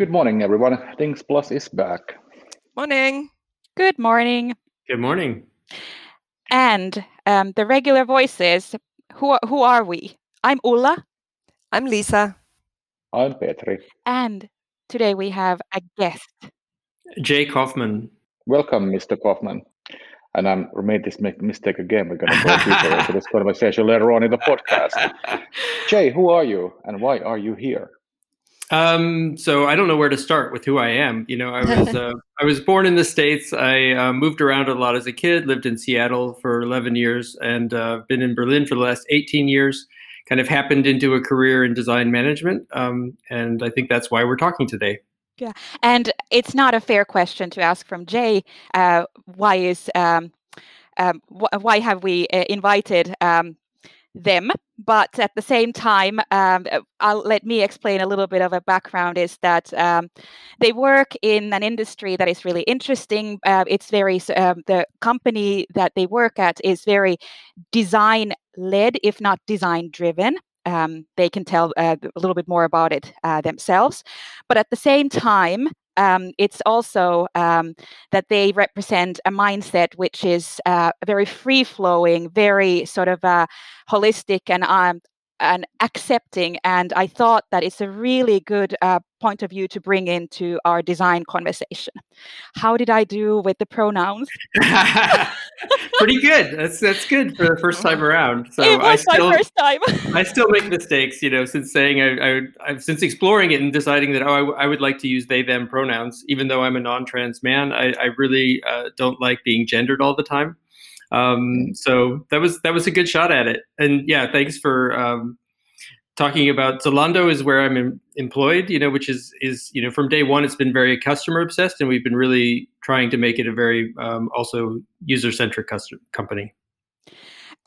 Good morning, everyone. Things Plus is back. Morning. Good morning. Good morning. And um, the regular voices, who, who are we? I'm Ulla. I'm Lisa. I'm Petri. And today we have a guest. Jay Kaufman. Welcome, Mr. Kaufman. And I made this mistake again. We're going to go deeper into this conversation later on in the podcast. Jay, who are you and why are you here? Um, so I don't know where to start with who I am. You know, I was uh, I was born in the states. I uh, moved around a lot as a kid. Lived in Seattle for 11 years, and uh, been in Berlin for the last 18 years. Kind of happened into a career in design management, um, and I think that's why we're talking today. Yeah, and it's not a fair question to ask from Jay. Uh, why is um, um, wh- why have we uh, invited um, them? But at the same time, um, uh, I'll let me explain a little bit of a background. Is that um, they work in an industry that is really interesting. Uh, it's very um, the company that they work at is very design led, if not design driven um, they can tell uh, a little bit more about it uh, themselves. But at the same time, um, it's also um, that they represent a mindset which is uh, very free flowing, very sort of uh, holistic and um, and accepting. And I thought that it's a really good uh, point of view to bring into our design conversation. How did I do with the pronouns? Pretty good. That's that's good for the first time around. So it was I still, my first time. I still make mistakes, you know, since saying I, I have since exploring it and deciding that oh I, I, would like to use they them pronouns, even though I'm a non-trans man. I, I really uh, don't like being gendered all the time. Um, so that was that was a good shot at it. And yeah, thanks for um, talking about Zalando is where I'm in, employed. You know, which is is you know from day one it's been very customer obsessed, and we've been really trying to make it a very um, also user centric customer company.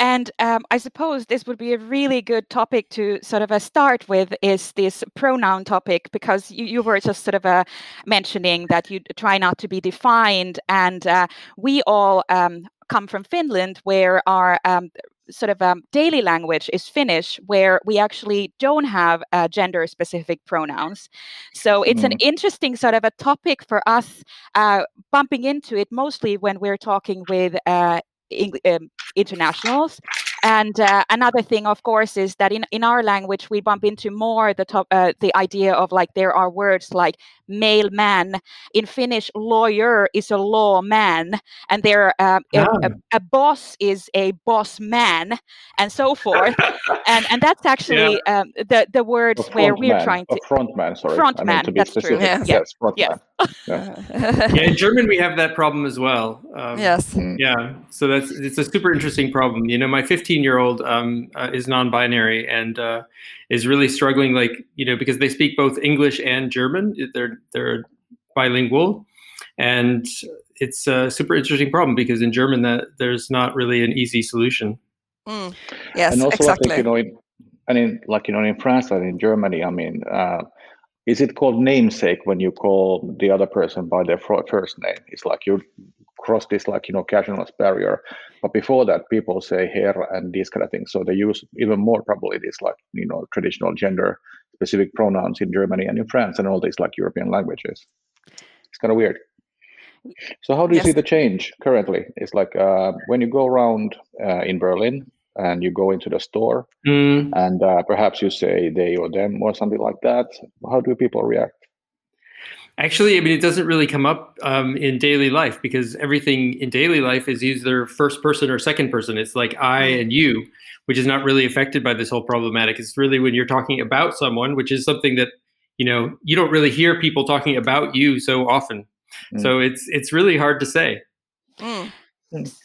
And um, I suppose this would be a really good topic to sort of uh, start with is this pronoun topic because you, you were just sort of uh, mentioning that you try not to be defined, and uh, we all um, come from Finland, where our um, sort of um, daily language is Finnish, where we actually don't have uh, gender specific pronouns. So it's mm. an interesting sort of a topic for us uh, bumping into it mostly when we're talking with uh, um, internationals and uh, another thing, of course, is that in, in our language we bump into more the top uh, the idea of like there are words like male man. In Finnish, lawyer is a law man, and there uh, a, a, a, boss is a boss man, and so forth. and and that's actually yeah. um, the the words where we're man. trying to a front man. Sorry, front I man. That's specific. true. Yeah. Yes, front yes. man. Yeah. Yeah. in German we have that problem as well. Um, yes. Mm. Yeah. So that's it's a super interesting problem. You know, my 15 15 year old um, uh, is non-binary and uh, is really struggling like you know because they speak both english and german they're they're bilingual and it's a super interesting problem because in german that there's not really an easy solution mm. yes and also exactly. i think you know in, and in like you know in france and in germany i mean uh, is it called namesake when you call the other person by their first name? It's like you cross this like you know casualness barrier. But before that people say Herr and these kind of things. So they use even more probably these like you know traditional gender specific pronouns in germany and in france and all these like european languages. It's kind of weird. So how do you yes. see the change currently? It's like uh, when you go around uh, in berlin and you go into the store mm. and uh, perhaps you say they or them or something like that how do people react Actually, I mean, it doesn't really come up um, in daily life because everything in daily life is either first person or second person. It's like I mm. and you, which is not really affected by this whole problematic. It's really when you're talking about someone, which is something that you know you don't really hear people talking about you so often. Mm. So it's it's really hard to say. Mm.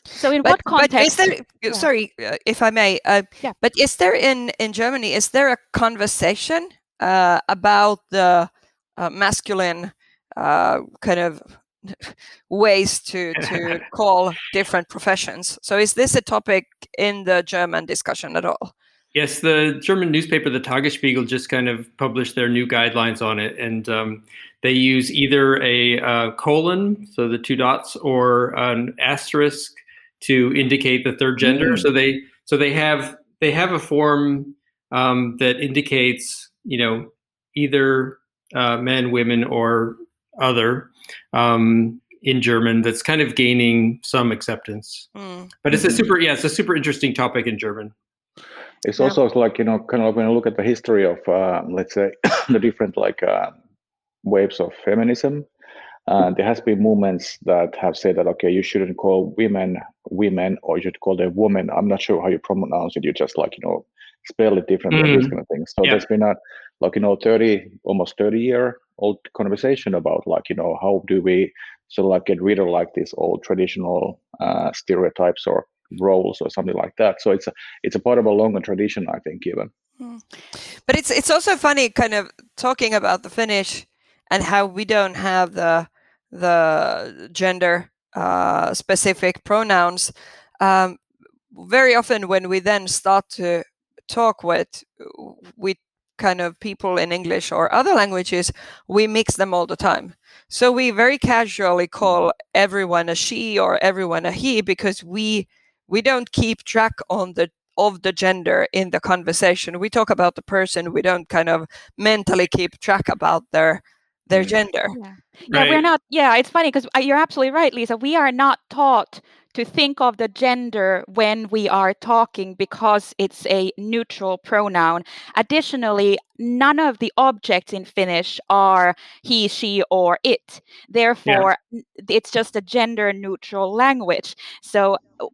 So in but, what context? But is there, yeah. sorry, uh, if I may, uh, yeah. but is there in in Germany is there a conversation uh, about the uh, masculine uh, kind of ways to to call different professions. So is this a topic in the German discussion at all? Yes, the German newspaper, the Tagesspiegel, just kind of published their new guidelines on it, and um, they use either a uh, colon, so the two dots, or an asterisk to indicate the third gender. Mm. So they so they have they have a form um, that indicates you know either uh, men, women, or other um, in German that's kind of gaining some acceptance. Mm. But it's a super, yeah, it's a super interesting topic in German. It's yeah. also like you know, kind of when you look at the history of, uh, let's say, the different like uh, waves of feminism. Uh, there has been movements that have said that okay, you shouldn't call women women, or you should call them women. I'm not sure how you pronounce it. You just like you know spell it differently, mm. these kind of things. So yeah. there's been a like you know 30 almost 30 year old conversation about like you know how do we sort of like get rid of like these old traditional uh, stereotypes or roles or something like that. So it's a it's a part of a longer tradition, I think, even. Mm. But it's it's also funny, kind of talking about the Finnish and how we don't have the the gender uh, specific pronouns. Um, very often, when we then start to talk with with kind of people in English or other languages, we mix them all the time. So we very casually call everyone a she or everyone a he because we we don't keep track on the of the gender in the conversation. We talk about the person. We don't kind of mentally keep track about their their mm. gender. Yeah, yeah right. we're not. Yeah, it's funny because uh, you're absolutely right, Lisa. We are not taught to think of the gender when we are talking because it's a neutral pronoun. Additionally, none of the objects in Finnish are he, she, or it. Therefore, yeah. it's just a gender neutral language. So uh,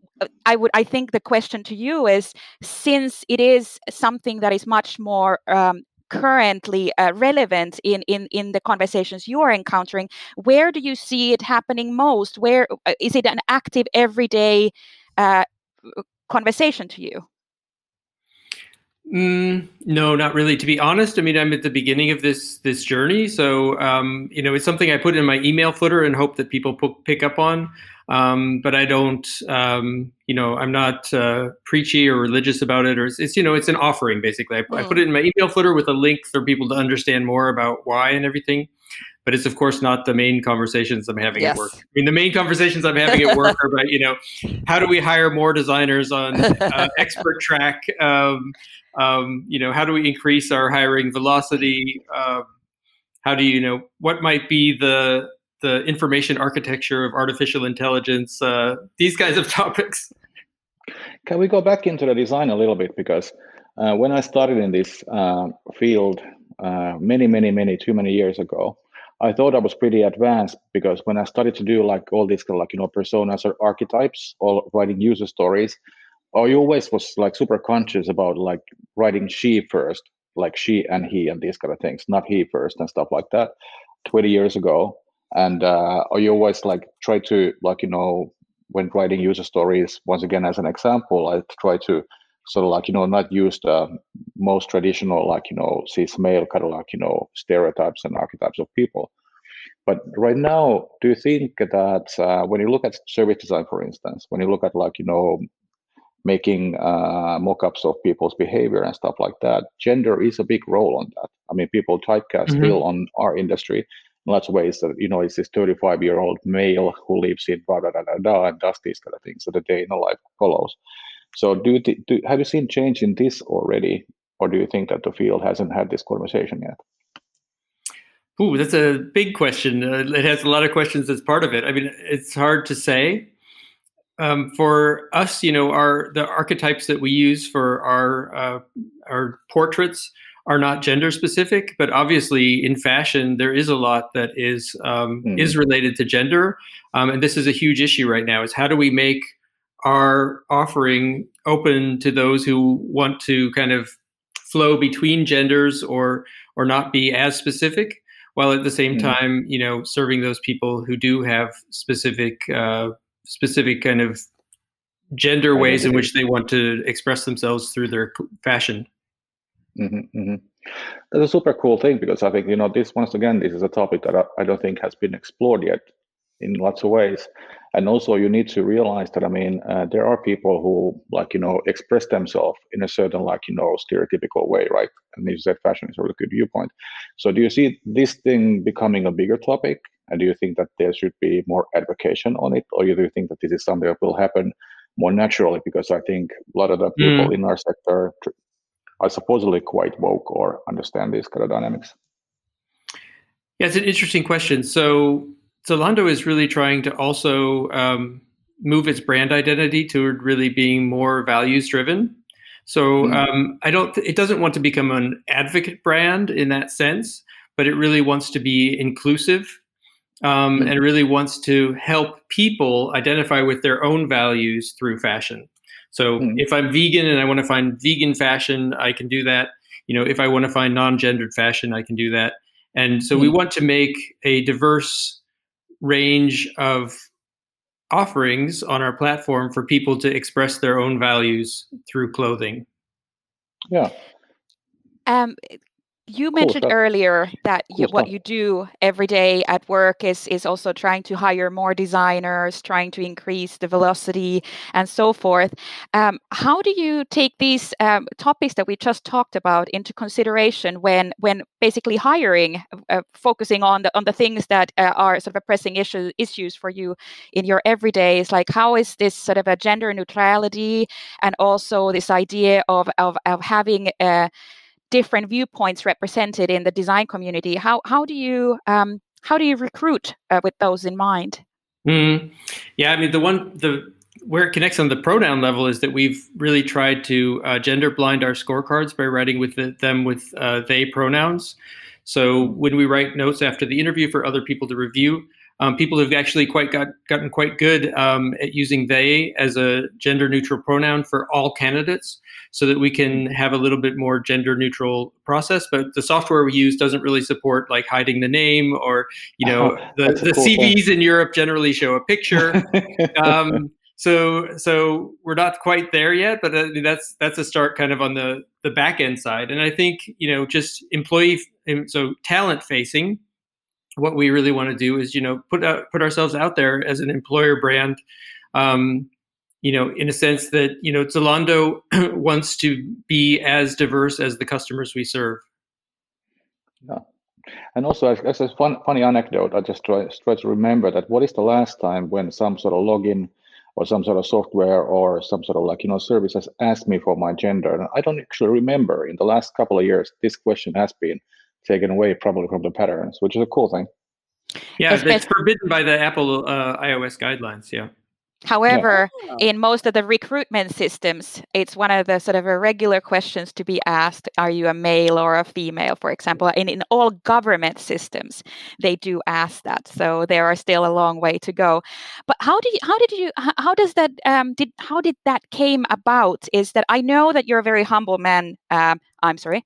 I would I think the question to you is since it is something that is much more um, currently uh, relevant in, in, in the conversations you are encountering, where do you see it happening most? Where uh, is it an active everyday uh, conversation to you? Mm, no, not really. To be honest, I mean, I'm at the beginning of this this journey, so um, you know, it's something I put in my email footer and hope that people p- pick up on. Um, but I don't, um, you know, I'm not uh, preachy or religious about it, or it's, it's, you know, it's an offering basically. I, mm. I, put it in my email footer with a link for people to understand more about why and everything. But it's of course not the main conversations I'm having yes. at work. I mean, the main conversations I'm having at work are about, you know, how do we hire more designers on uh, expert track? Um, um, you know, how do we increase our hiring velocity? Uh, how do you know what might be the the information architecture of artificial intelligence, uh, these kinds of topics. Can we go back into the design a little bit? Because uh, when I started in this uh, field uh, many, many, many, too many years ago, I thought I was pretty advanced because when I started to do like all these kind of like you know personas or archetypes or writing user stories, I always was like super conscious about like writing she first, like she and he and these kind of things, not he first and stuff like that. 20 years ago, and uh, you always like try to like you know when writing user stories once again as an example i try to sort of like you know not use the most traditional like you know cis male kind of like you know stereotypes and archetypes of people but right now do you think that uh, when you look at service design for instance when you look at like you know making uh, mock-ups of people's behavior and stuff like that gender is a big role on that i mean people typecast mm-hmm. still on our industry lots of ways that you know it's this 35 year old male who lives in blah, blah, blah, blah, blah, and does these kind of things so the day in the life follows so do, you do have you seen change in this already or do you think that the field hasn't had this conversation yet Ooh, that's a big question. Uh, it has a lot of questions as part of it. I mean, it's hard to say. Um, for us, you know, our the archetypes that we use for our uh, our portraits are not gender specific, but obviously in fashion there is a lot that is um, mm. is related to gender, um, and this is a huge issue right now. Is how do we make our offering open to those who want to kind of flow between genders or or not be as specific, while at the same mm. time, you know, serving those people who do have specific uh, specific kind of gender ways in which they want to express themselves through their fashion. Mm-hmm, mm-hmm. That's a super cool thing because I think you know this once again this is a topic that I, I don't think has been explored yet in lots of ways, and also you need to realize that I mean uh, there are people who like you know express themselves in a certain like you know stereotypical way, right? And you said fashion is a really good viewpoint. So do you see this thing becoming a bigger topic, and do you think that there should be more advocacy on it, or do you think that this is something that will happen more naturally? Because I think a lot of the people mm. in our sector are supposedly quite woke or understand these kind of dynamics. Yeah, it's an interesting question. So Zalando is really trying to also um, move its brand identity toward really being more values driven. So mm-hmm. um, I don't. It doesn't want to become an advocate brand in that sense, but it really wants to be inclusive, um, mm-hmm. and really wants to help people identify with their own values through fashion. So mm-hmm. if I'm vegan and I want to find vegan fashion, I can do that. You know, if I want to find non-gendered fashion, I can do that. And so we hmm. want to make a diverse range of offerings on our platform for people to express their own values through clothing. Yeah. Um, you mentioned earlier that you, what you do every day at work is is also trying to hire more designers, trying to increase the velocity, and so forth. Um, how do you take these um, topics that we just talked about into consideration when when basically hiring, uh, focusing on the on the things that uh, are sort of a pressing issue issues for you in your everyday? Is like how is this sort of a gender neutrality and also this idea of of of having a uh, different viewpoints represented in the design community. How how do you um, how do you recruit uh, with those in mind? Mm-hmm. Yeah, I mean the one the where it connects on the pronoun level is that we've really tried to uh, gender blind our scorecards by writing with the, them with uh, they pronouns. So when we write notes after the interview for other people to review, um, people have actually quite got gotten quite good um, at using they as a gender neutral pronoun for all candidates so that we can have a little bit more gender neutral process. But the software we use doesn't really support like hiding the name or, you know, oh, the, the cool CVs thing. in Europe generally show a picture. um, so so we're not quite there yet, but uh, that's that's a start kind of on the the back end side. And I think you know just employee so talent facing. What we really want to do is you know put out put ourselves out there as an employer brand. Um, you know, in a sense that you know Zalando wants to be as diverse as the customers we serve. Yeah, and also as, a fun, funny anecdote, I just try, try to remember that what is the last time when some sort of login or some sort of software or some sort of like you know service has asked me for my gender, and I don't actually remember. In the last couple of years, this question has been taken away probably from the patterns, which is a cool thing. Yeah, it's forbidden by the Apple uh, iOS guidelines. Yeah. However, yeah. in most of the recruitment systems, it's one of the sort of regular questions to be asked Are you a male or a female, for example? And in all government systems, they do ask that. So there are still a long way to go. But how did you, how did you, how does that, um, did, how did that came about? Is that I know that you're a very humble man. Um, I'm sorry.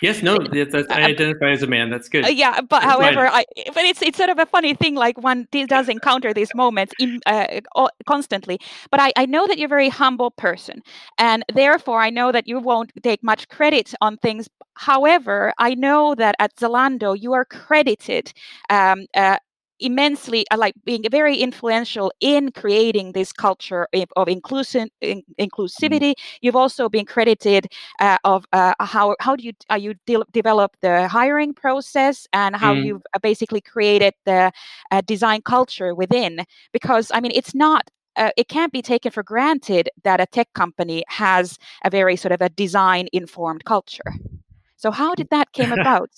Yes, no, that's, that's, I identify as a man. That's good. Uh, yeah, but that's however, I, but it's it's sort of a funny thing. Like one does encounter these moments in, uh, constantly. But I, I know that you're a very humble person, and therefore I know that you won't take much credit on things. However, I know that at Zalando you are credited um, uh, immensely uh, like being very influential in creating this culture of inclusion in, inclusivity mm-hmm. you've also been credited uh, of uh, how how do you uh, you de- develop the hiring process and how mm. you've uh, basically created the uh, design culture within because i mean it's not uh, it can't be taken for granted that a tech company has a very sort of a design informed culture so how did that came about?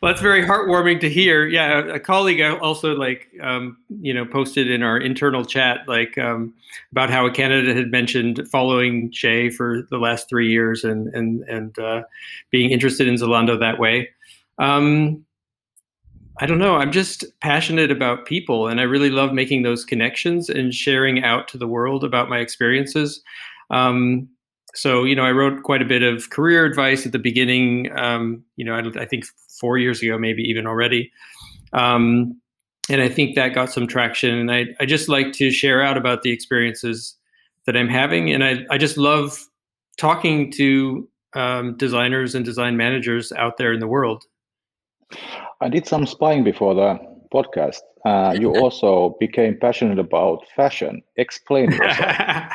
well, that's very heartwarming to hear. Yeah, a colleague also like um, you know posted in our internal chat like um, about how a candidate had mentioned following Jay for the last three years and and and uh, being interested in Zalando that way. Um, I don't know. I'm just passionate about people, and I really love making those connections and sharing out to the world about my experiences. Um, so you know, I wrote quite a bit of career advice at the beginning. Um, you know, I, I, think four years ago, maybe even already. Um, and I think that got some traction. And I, I just like to share out about the experiences that I'm having. And I, I just love talking to um, designers and design managers out there in the world. I did some spying before the podcast, uh, you also became passionate about fashion. Explain yourself.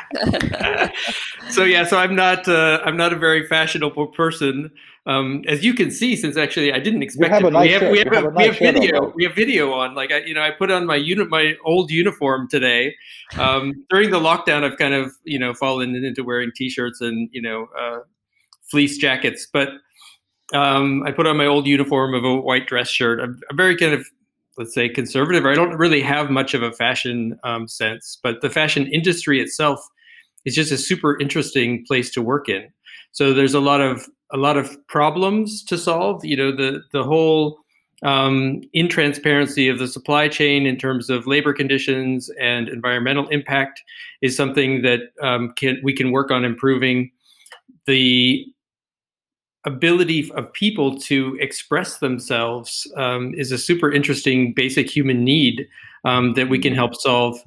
so yeah, so I'm not uh, I'm not a very fashionable person, um, as you can see. Since actually I didn't expect have it. Nice we have, we have, have, a, we have video. We have video on. Like I, you know, I put on my unit my old uniform today. Um, during the lockdown, I've kind of you know fallen into wearing t-shirts and you know uh, fleece jackets, but Um, I put on my old uniform of a white dress shirt. I'm, I'm, very kind of, let's say, conservative. I don't really have much of a fashion um, sense, but the fashion industry itself is just a super interesting place to work in. So there's a lot of a lot of problems to solve. You know, the the whole um, intransparency of the supply chain in terms of labor conditions and environmental impact is something that um, can we can work on improving. The ability of people to express themselves um, is a super interesting basic human need um, that we can help solve.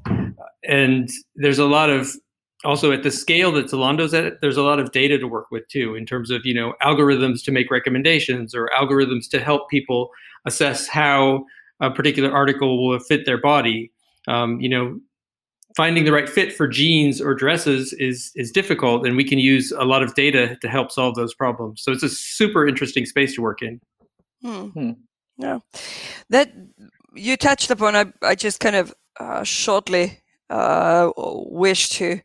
And there's a lot of also at the scale that Zalando's at, there's a lot of data to work with too, in terms of you know algorithms to make recommendations or algorithms to help people assess how a particular article will fit their body. Um, you know, finding the right fit for jeans or dresses is is difficult, and we can use a lot of data to help solve those problems. So it's a super interesting space to work in. Hmm. Hmm. Yeah, that you touched upon. I I just kind of uh, shortly uh, wish to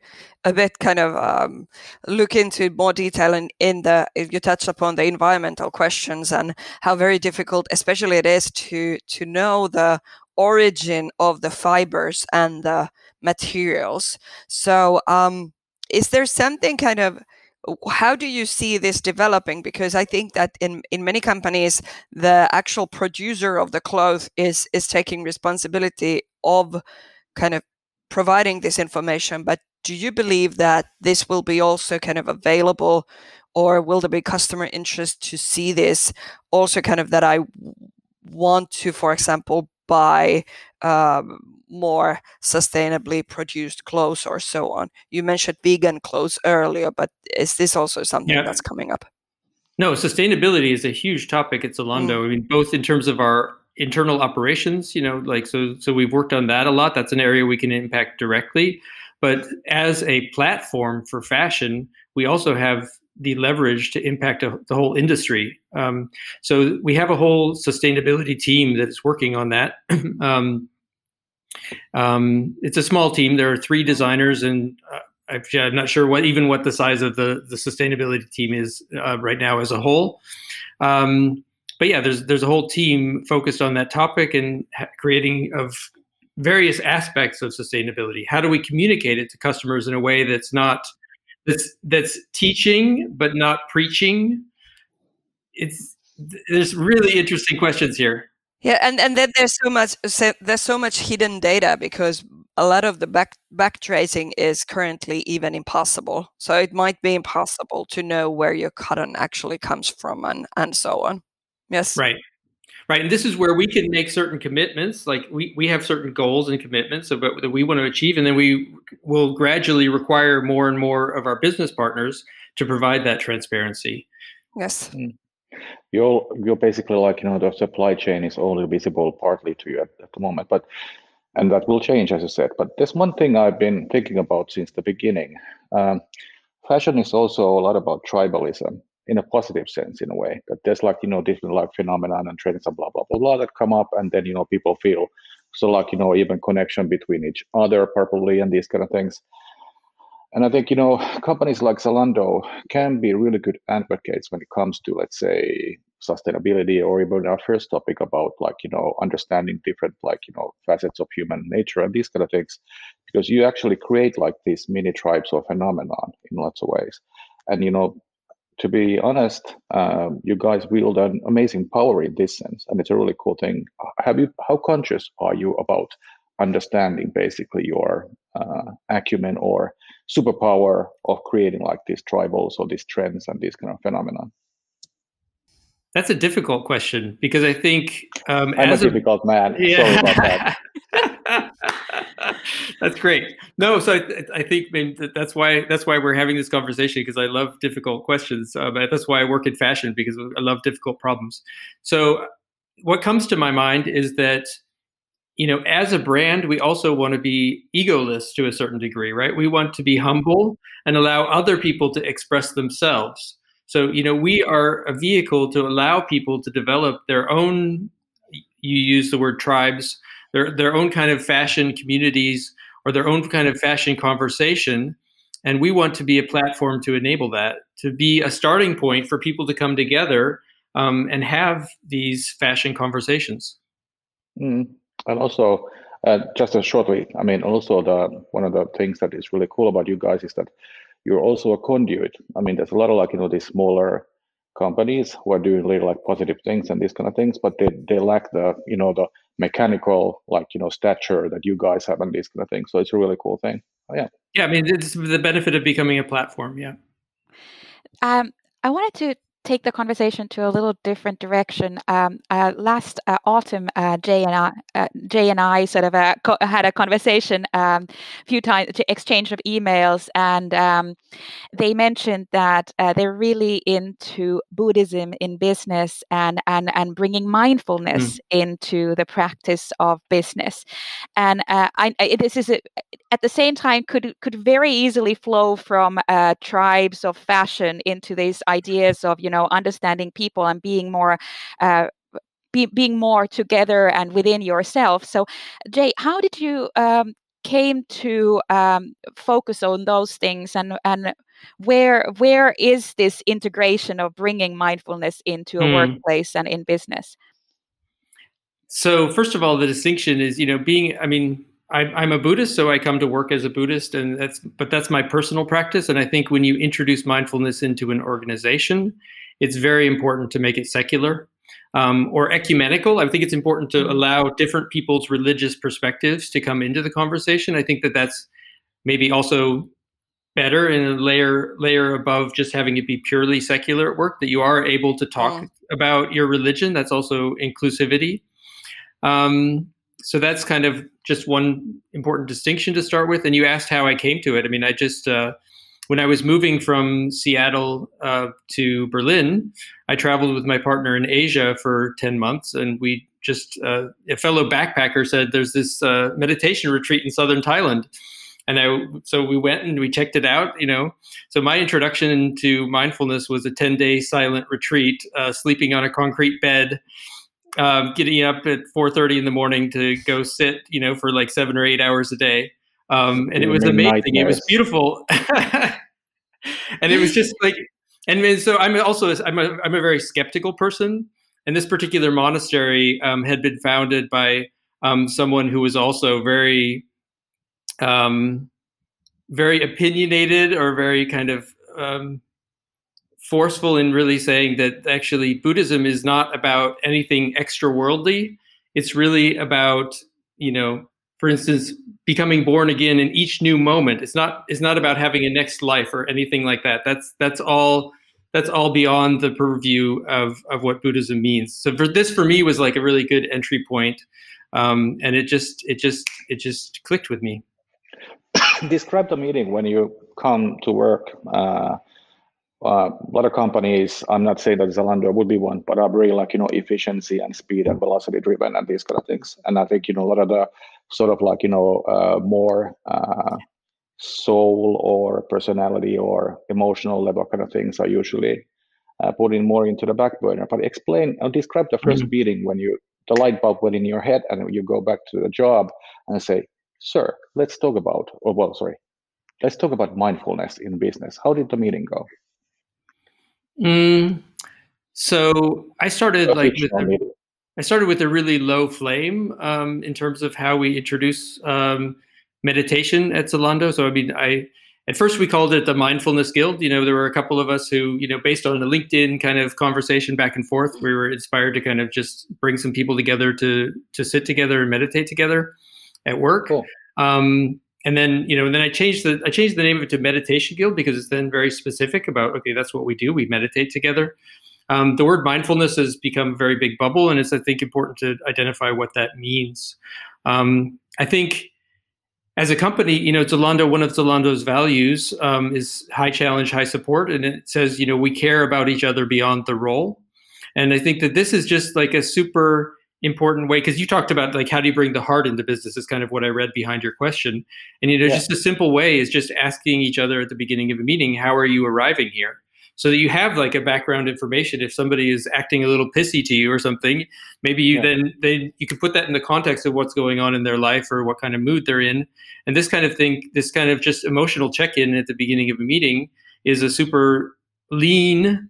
a bit kind of um, look into more detail in, in the you touched upon the environmental questions and how very difficult especially it is to to know the origin of the fibers and the materials. So um, is there something kind of how do you see this developing? Because i think that in in many companies the actual producer of the cloth is is taking responsibility of kind of providing this information, but do you believe that this will be also kind of available or will there be customer interest to see this? Also kind of that I want to, for example, buy um, more sustainably produced clothes or so on? You mentioned vegan clothes earlier, but is this also something yeah. that's coming up? No, sustainability is a huge topic at Zalando. Mm. I mean, both in terms of our internal operations you know like so so we've worked on that a lot that's an area we can impact directly but as a platform for fashion we also have the leverage to impact a, the whole industry um, so we have a whole sustainability team that is working on that um, um, it's a small team there are three designers and uh, I'm not sure what even what the size of the the sustainability team is uh, right now as a whole. Um, but yeah, there's there's a whole team focused on that topic and creating of various aspects of sustainability. How do we communicate it to customers in a way that's not that's that's teaching but not preaching? It's there's really interesting questions here. Yeah, and and then there's so much there's so much hidden data because a lot of the back back tracing is currently even impossible. So it might be impossible to know where your cotton actually comes from and and so on. Yes. Right. Right. And this is where we can make certain commitments. Like we, we have certain goals and commitments of, that we want to achieve. And then we will gradually require more and more of our business partners to provide that transparency. Yes. Mm. You're, you're basically like, you know, the supply chain is only visible partly to you at, at the moment, but, and that will change, as I said. But there's one thing I've been thinking about since the beginning. Um, fashion is also a lot about tribalism in a positive sense in a way that there's like you know different like phenomenon and trends and blah blah blah blah that come up and then you know people feel so like you know even connection between each other probably and these kind of things. And i think you know companies like zalando can be really good advocates when it comes to let's say sustainability or even our first topic about like you know understanding different like you know facets of human nature and these kind of things. Because you actually create like these mini tribes or phenomenon in lots of ways. And you know to be honest, um, you guys wield an amazing power in this sense, and it's a really cool thing. Have you? How conscious are you about understanding basically your uh, acumen or superpower of creating like these tribals or these trends and these kind of phenomena? That's a difficult question because I think um, I'm a difficult man. Yeah. That. that's great. No, so I, I think that's why that's why we're having this conversation because I love difficult questions. But that's why I work in fashion because I love difficult problems. So what comes to my mind is that you know, as a brand, we also want to be egoless to a certain degree, right? We want to be humble and allow other people to express themselves. So, you know, we are a vehicle to allow people to develop their own. You use the word tribes their their own kind of fashion communities or their own kind of fashion conversation and we want to be a platform to enable that to be a starting point for people to come together um, and have these fashion conversations. Mm. And also, uh, just a shortly, I mean, also the one of the things that is really cool about you guys is that you're also a conduit. I mean, there's a lot of like you know these smaller companies who are doing really like positive things and these kind of things, but they they lack the you know the mechanical like you know stature that you guys have and these kind of things. So it's a really cool thing. Oh, yeah. Yeah, I mean, it's the benefit of becoming a platform. Yeah. Um, I wanted to take the conversation to a little different direction. Um, uh, last uh, autumn, uh, Jay and I, uh, Jay and I sort of uh, co- had a conversation um, a few times, exchange of emails, and um, they mentioned that uh, they're really into Buddhism in business and and and bringing mindfulness mm. into the practice of business. And I, this is a, at the same time could could very easily flow from tribes of fashion into these ideas of you know know understanding people and being more uh, be, being more together and within yourself so jay how did you um, came to um, focus on those things and and where where is this integration of bringing mindfulness into a mm. workplace and in business so first of all the distinction is you know being i mean I'm a Buddhist, so I come to work as a Buddhist, and that's but that's my personal practice. And I think when you introduce mindfulness into an organization, it's very important to make it secular um, or ecumenical. I think it's important to mm-hmm. allow different people's religious perspectives to come into the conversation. I think that that's maybe also better in a layer layer above just having it be purely secular at work. That you are able to talk mm. about your religion. That's also inclusivity. Um, so that's kind of just one important distinction to start with. And you asked how I came to it. I mean, I just uh, when I was moving from Seattle uh, to Berlin, I traveled with my partner in Asia for 10 months. And we just, uh, a fellow backpacker said, there's this uh, meditation retreat in southern Thailand. And I, so we went and we checked it out, you know. So my introduction to mindfulness was a 10 day silent retreat, uh, sleeping on a concrete bed. Um, getting up at 4:30 in the morning to go sit, you know, for like seven or eight hours a day, um, and it was amazing. It was beautiful, and it was just like, and so I'm also I'm a I'm a very skeptical person, and this particular monastery um, had been founded by um, someone who was also very, um, very opinionated or very kind of um, forceful in really saying that actually Buddhism is not about anything extra worldly. It's really about you know for instance, becoming born again in each new moment. It's not it's not about having a next life or anything like that. That's that's all that's all beyond the purview of of what Buddhism means. So for this for me was like a really good entry point. Um, and it just it just it just clicked with me. Describe the meeting when you come to work. Uh, uh, a lot of companies, I'm not saying that Zalando would be one, but are really like, you know, efficiency and speed and velocity driven and these kind of things. And I think, you know, a lot of the sort of like you know uh, more uh, soul or personality or emotional level kind of things are usually uh, putting more into the back burner. But explain or uh, describe the 1st mm-hmm. meeting when you the light bulb went in your head and you go back to the job and say, "Sir, let's talk about." Or well, sorry, let's talk about mindfulness in business. How did the meeting go? Mm, so I started like with a, I started with a really low flame um, in terms of how we introduce um, meditation at Zalando. So I mean, I at first we called it the Mindfulness Guild. You know, there were a couple of us who, you know, based on the LinkedIn kind of conversation back and forth, we were inspired to kind of just bring some people together to to sit together and meditate together at work. Cool. Um, and then you know, and then I changed the I changed the name of it to Meditation Guild because it's then very specific about okay, that's what we do. We meditate together. Um, the word mindfulness has become a very big bubble, and it's I think important to identify what that means. Um, I think as a company, you know, Zalando, one of Zalando's values um, is high challenge, high support, and it says, you know, we care about each other beyond the role. And I think that this is just like a super important way because you talked about like how do you bring the heart into business is kind of what I read behind your question. And you know, yeah. just a simple way is just asking each other at the beginning of a meeting, how are you arriving here? so that you have like a background information if somebody is acting a little pissy to you or something maybe you yeah. then then you can put that in the context of what's going on in their life or what kind of mood they're in and this kind of thing this kind of just emotional check-in at the beginning of a meeting is a super lean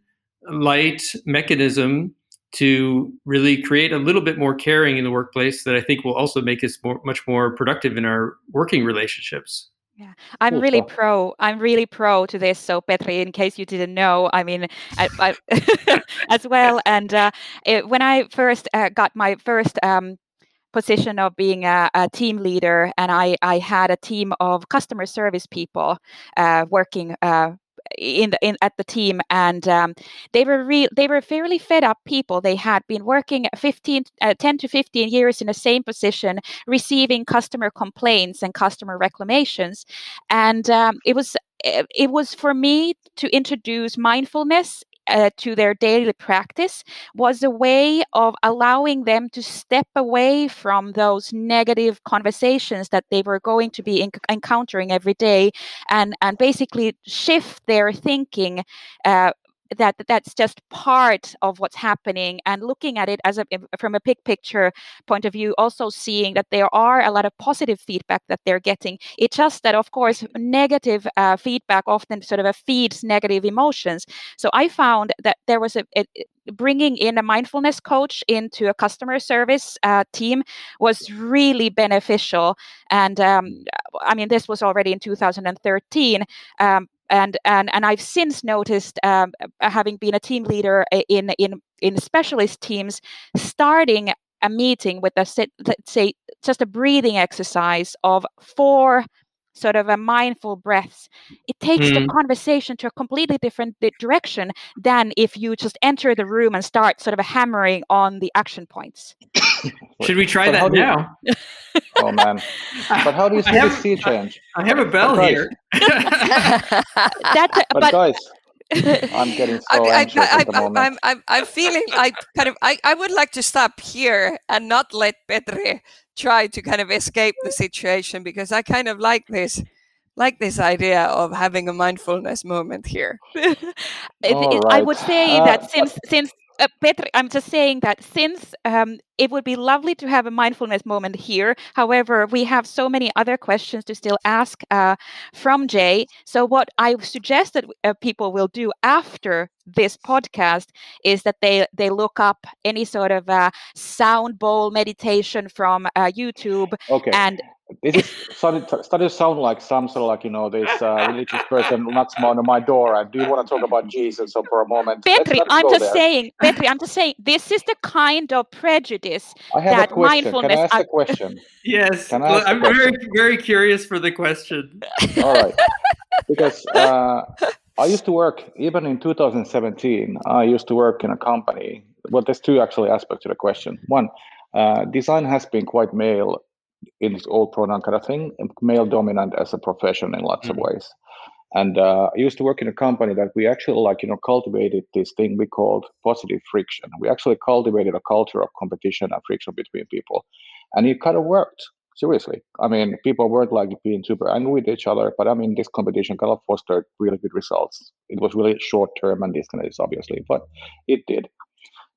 light mechanism to really create a little bit more caring in the workplace that I think will also make us more, much more productive in our working relationships. Yeah, I'm cool really pro. I'm really pro to this. So, Petri, in case you didn't know, I mean, I, I as well. And uh, it, when I first uh, got my first um, position of being a, a, team leader, and I, I had a team of customer service people uh, working uh, in the in at the team and um, they were re- they were fairly fed up people. They had been working 15 uh, 10 to 15 years in the same position receiving customer complaints and customer reclamations and um, it was eh, it was for me to introduce mindfulness uh, to their daily practice was a way of allowing them to step away from those negative conversations that they were going to be in- encountering every day and, and basically shift their thinking uh, that that's just part of what's happening and looking at it as a from a big picture point of view also seeing that there are a lot of positive feedback that they're getting. It's just that of course negative uh, feedback often sort of feeds negative emotions. So i found that there was a, a bringing in a mindfulness coach into a customer service uh, team was really beneficial. And um, i mean this was already in 2013 um, and and and I've since noticed, um, uh, having been a team leader in in in specialist teams, starting a meeting with a let's say just a breathing exercise of four sort of a mindful breaths it takes mm. the conversation to a completely different direction than if you just enter the room and start sort of hammering on the action points should we try but that now oh man but how do you see have, the sea change i have a bell here that, but, but guys I'm getting so I, anxious I, I, at the moment. I'm, I'm, I'm feeling like kind of I, I would like to stop here and not let Petri try to kind of escape the situation because I kind of like this like this idea of having a mindfulness moment here. it, it, right. I would say uh, that since since uh, Petri, I'm just saying that since um, it would be lovely to have a mindfulness moment here. However, we have so many other questions to still ask uh, from Jay. So, what I suggest that uh, people will do after this podcast is that they they look up any sort of uh, sound bowl meditation from uh, YouTube okay. and this is started, started to sound like some sort of like you know this uh, religious person knocks on my door and do you want to talk about jesus so for a moment? Petri i'm just there. saying petri i'm just saying this is the kind of prejudice I have that a question. mindfulness can i ask a question? Yes. Well, i'm very very curious for the question. All right. Because uh, i used to work even in 2017 i used to work in a company. Well there's two actually aspects to the question. One uh, design has been quite male in this old pronoun kind of thing, male dominant as a profession in lots mm-hmm. of ways. And uh, I used to work in a company that we actually like, you know, cultivated this thing we called positive friction. We actually cultivated a culture of competition and friction between people. And it kind of worked, seriously. I mean, people weren't like being super angry with each other, but I mean, this competition kind of fostered really good results. It was really short term and distance, obviously, but it did.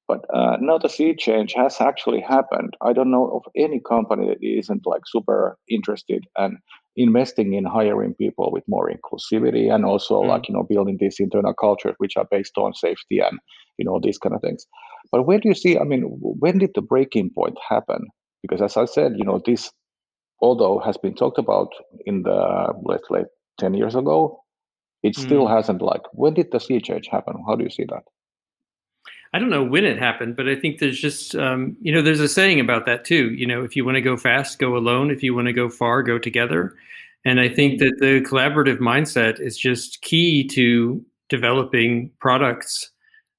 But uh, now the sea change has actually happened. I don't know of any company that isn't like super interested and investing in hiring people with more inclusivity and also mm. like you know building these internal cultures which are based on safety and you know these kind of things. But where do you see? I mean, when did the breaking point happen? Because as I said, you know this although has been talked about in the let's say 10 years ago it still mm. hasn't like when did the sea change happen how do you see that I don't know when it happened, but I think there's just um, you know there's a saying about that too. You know, if you want to go fast, go alone. If you want to go far, go together. And I think that the collaborative mindset is just key to developing products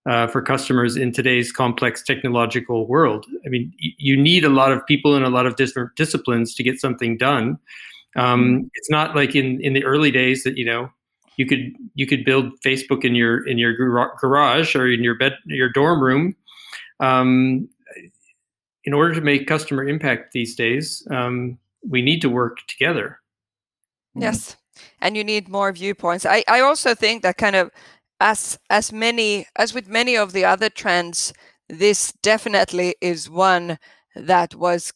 uh, for customers in today's complex technological world. I mean, you need a lot of people in a lot of different disciplines to get something done. Um, mm-hmm. it's not like in in the early days that you know you could you could build Facebook in your in your garage or in your bed your dorm room. Um, in order to make customer impact these days, um, we need to work together. Yes, and you need more viewpoints. I, I also think that kind of as as many as with many of the other trends, this definitely is one that was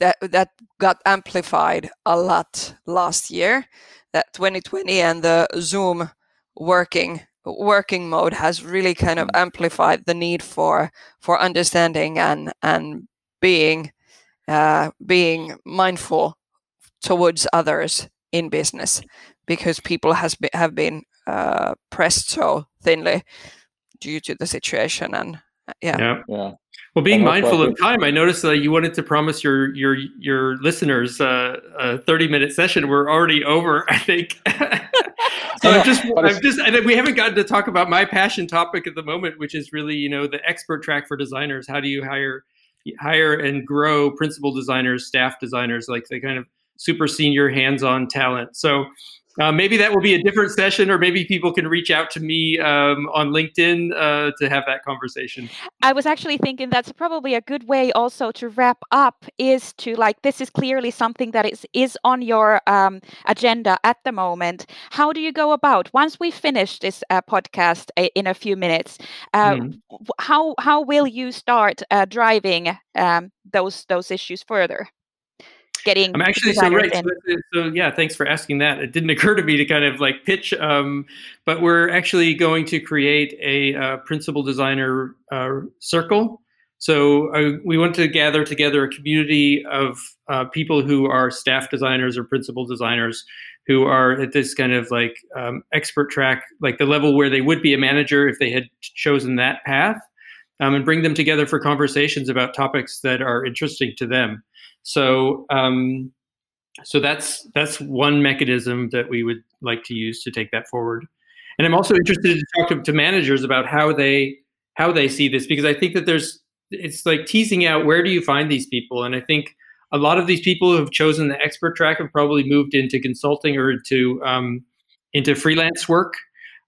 that that got amplified a lot last year that 2020 and the Zoom working working mode has really kind of amplified the need for for understanding and and being uh, being mindful towards others in business because people has be, have been uh, pressed so thinly due to the situation and yeah yeah, yeah. Well, being mindful of time, I noticed that you wanted to promise your your your listeners uh, a thirty minute session. We're already over, I think. so I'm just, I'm just, and we haven't gotten to talk about my passion topic at the moment, which is really, you know, the expert track for designers. How do you hire hire and grow principal designers, staff designers, like the kind of super senior hands-on talent. So uh, maybe that will be a different session, or maybe people can reach out to me um, on LinkedIn uh, to have that conversation. I was actually thinking that's probably a good way also to wrap up is to like this is clearly something that is is on your um, agenda at the moment. How do you go about once we finish this uh, podcast uh, in a few minutes? Mm. How how will you start uh, driving um, those those issues further? Getting. I'm actually so right. So, so, yeah, thanks for asking that. It didn't occur to me to kind of like pitch, um, but we're actually going to create a uh, principal designer uh, circle. So uh, we want to gather together a community of uh, people who are staff designers or principal designers who are at this kind of like um, expert track, like the level where they would be a manager if they had chosen that path, um, and bring them together for conversations about topics that are interesting to them. So um, so that's that's one mechanism that we would like to use to take that forward. And I'm also interested to talk to, to managers about how they how they see this because I think that there's it's like teasing out where do you find these people, and I think a lot of these people who have chosen the expert track have probably moved into consulting or into um, into freelance work.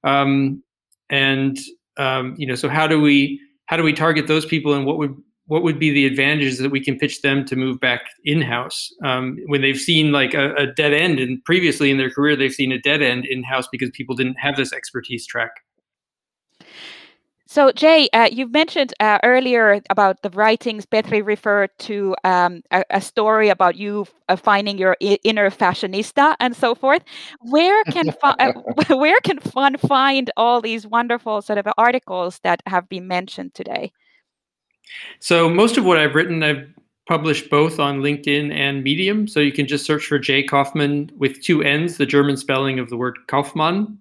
Um, and um, you know, so how do we how do we target those people, and what would what would be the advantages that we can pitch them to move back in house um, when they've seen like a, a, dead end and previously in their career they've seen a dead end in house because people didn't have this expertise track. So jay uh, you mentioned uh, earlier about the writings. Petri referred to um, a, a, story about you uh, finding your I- inner fashionista and so forth. Where can uh, where can one find all these wonderful sort of articles that have been mentioned today so most of what I've written, I've published both on LinkedIn and Medium. So you can just search for Jay Kaufmann with two N's, the German spelling of the word Kaufmann.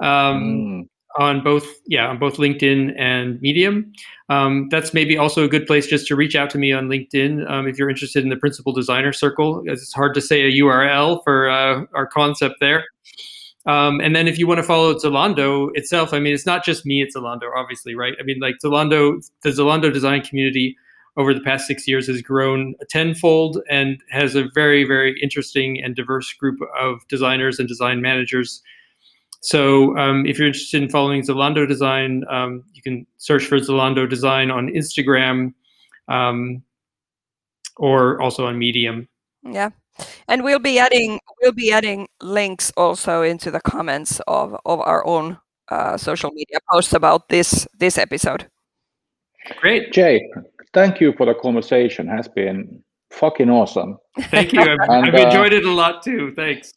Um, mm. On both, yeah, on both LinkedIn and Medium. Um, that's maybe also a good place just to reach out to me on LinkedIn um, if you're interested in the Principal Designer Circle. It's hard to say a URL for uh, our concept there. Um, and then if you want to follow Zalando itself, I mean, it's not just me at Zalando, obviously, right? I mean, like Zalando, the Zalando design community over the past six years has grown tenfold and has a very, very interesting and diverse group of designers and design managers. So um, if you're interested in following Zalando Design, um, you can search for Zalando Design on Instagram um, or also on Medium. Yeah and we'll be adding we'll be adding links also into the comments of of our own uh, social media posts about this this episode. Great. Jay thank you for the conversation. Has been fucking awesome. Thank you. I've, and, I've enjoyed uh, it a lot too. Thanks.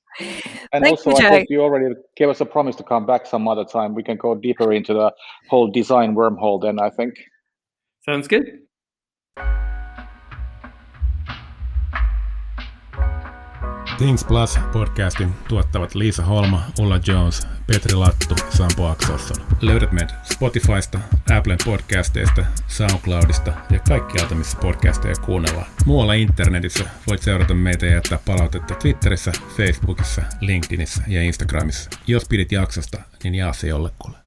and Thank also you, I think you already gave us a promise to come back some other time. We can go deeper into the whole design wormhole then i think. Sounds good Things Plus-podcastin tuottavat Liisa Holma, Ulla Jones, Petri Lattu, Sampo Akselsson. Löydät meidät Spotifysta, Applen podcasteista, SoundCloudista ja kaikkialta, missä podcasteja kuunnellaan. Muualla internetissä voit seurata meitä ja jättää palautetta Twitterissä, Facebookissa, LinkedInissä ja Instagramissa. Jos pidit jaksosta, niin jaa se jollekulle.